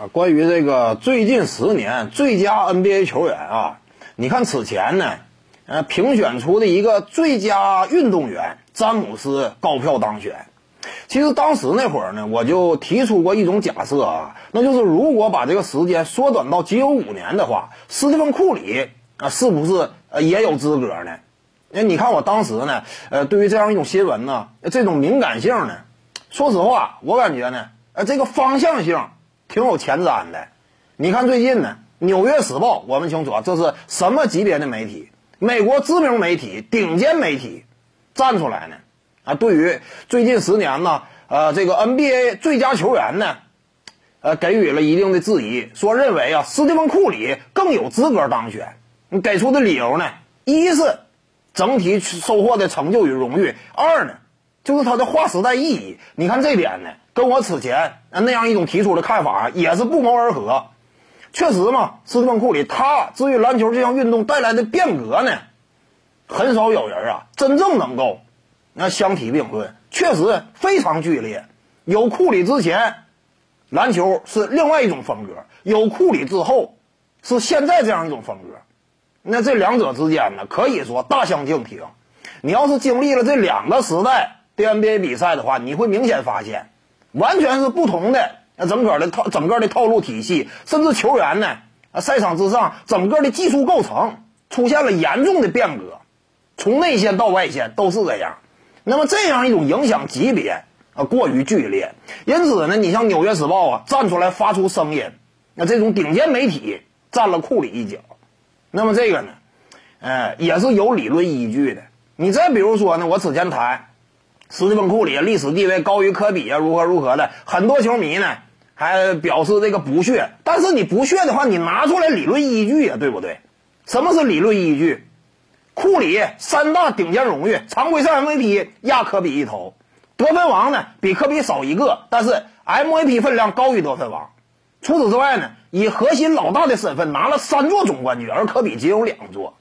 啊，关于这个最近十年最佳 NBA 球员啊，你看此前呢，呃，评选出的一个最佳运动员詹姆斯高票当选。其实当时那会儿呢，我就提出过一种假设啊，那就是如果把这个时间缩短到仅有五年的话，斯蒂芬库里啊，是不是呃也有资格呢？那你看我当时呢，呃，对于这样一种新闻呢，这种敏感性呢，说实话，我感觉呢，呃，这个方向性。挺有前瞻的，你看最近呢，《纽约时报》我们清楚啊，这是什么级别的媒体？美国知名媒体、顶尖媒体站出来呢？啊，对于最近十年呢，呃，这个 NBA 最佳球员呢，呃，给予了一定的质疑，说认为啊，斯蒂芬·库里更有资格当选。你给出的理由呢，一是整体收获的成就与荣誉，二呢，就是他的划时代意义。你看这点呢？跟我此前那样一种提出的看法也是不谋而合。确实嘛，斯蒂芬·库里他至于篮球这项运动带来的变革呢，很少有人啊真正能够那相提并论。确实非常剧烈。有库里之前，篮球是另外一种风格；有库里之后，是现在这样一种风格。那这两者之间呢，可以说大相径庭。你要是经历了这两个时代的 NBA 比赛的话，你会明显发现。完全是不同的，整个的套整个的套路体系，甚至球员呢，啊，赛场之上整个的技术构成出现了严重的变革，从内线到外线都是这样。那么这样一种影响级别啊过于剧烈，因此呢，你像《纽约时报》啊站出来发出声音，那这种顶尖媒体站了库里一脚，那么这个呢，呃，也是有理论依据的。你再比如说呢，我此前谈。斯蒂芬·库里历史地位高于科比啊，如何如何的，很多球迷呢还表示这个不屑。但是你不屑的话，你拿出来理论依据啊，对不对？什么是理论依据？库里三大顶尖荣誉，常规赛 MVP 压科比一头，得分王呢比科比少一个，但是 MVP 分量高于得分王。除此之外呢，以核心老大的身份拿了三座总冠军，而科比仅有两座。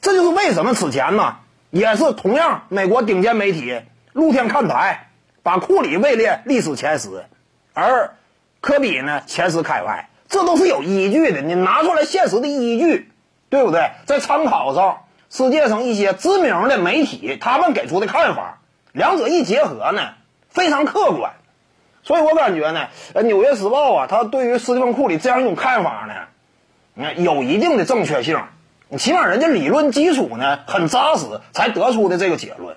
这就是为什么此前呢，也是同样美国顶尖媒体。露天看台把库里位列历史前十，而科比呢前十开外，这都是有依据的。你拿出来现实的依据，对不对？在参考上，世界上一些知名的媒体他们给出的看法，两者一结合呢，非常客观。所以我感觉呢，呃，《纽约时报》啊，他对于斯蒂芬·库里这样一种看法呢，嗯有一定的正确性，起码人家理论基础呢很扎实，才得出的这个结论。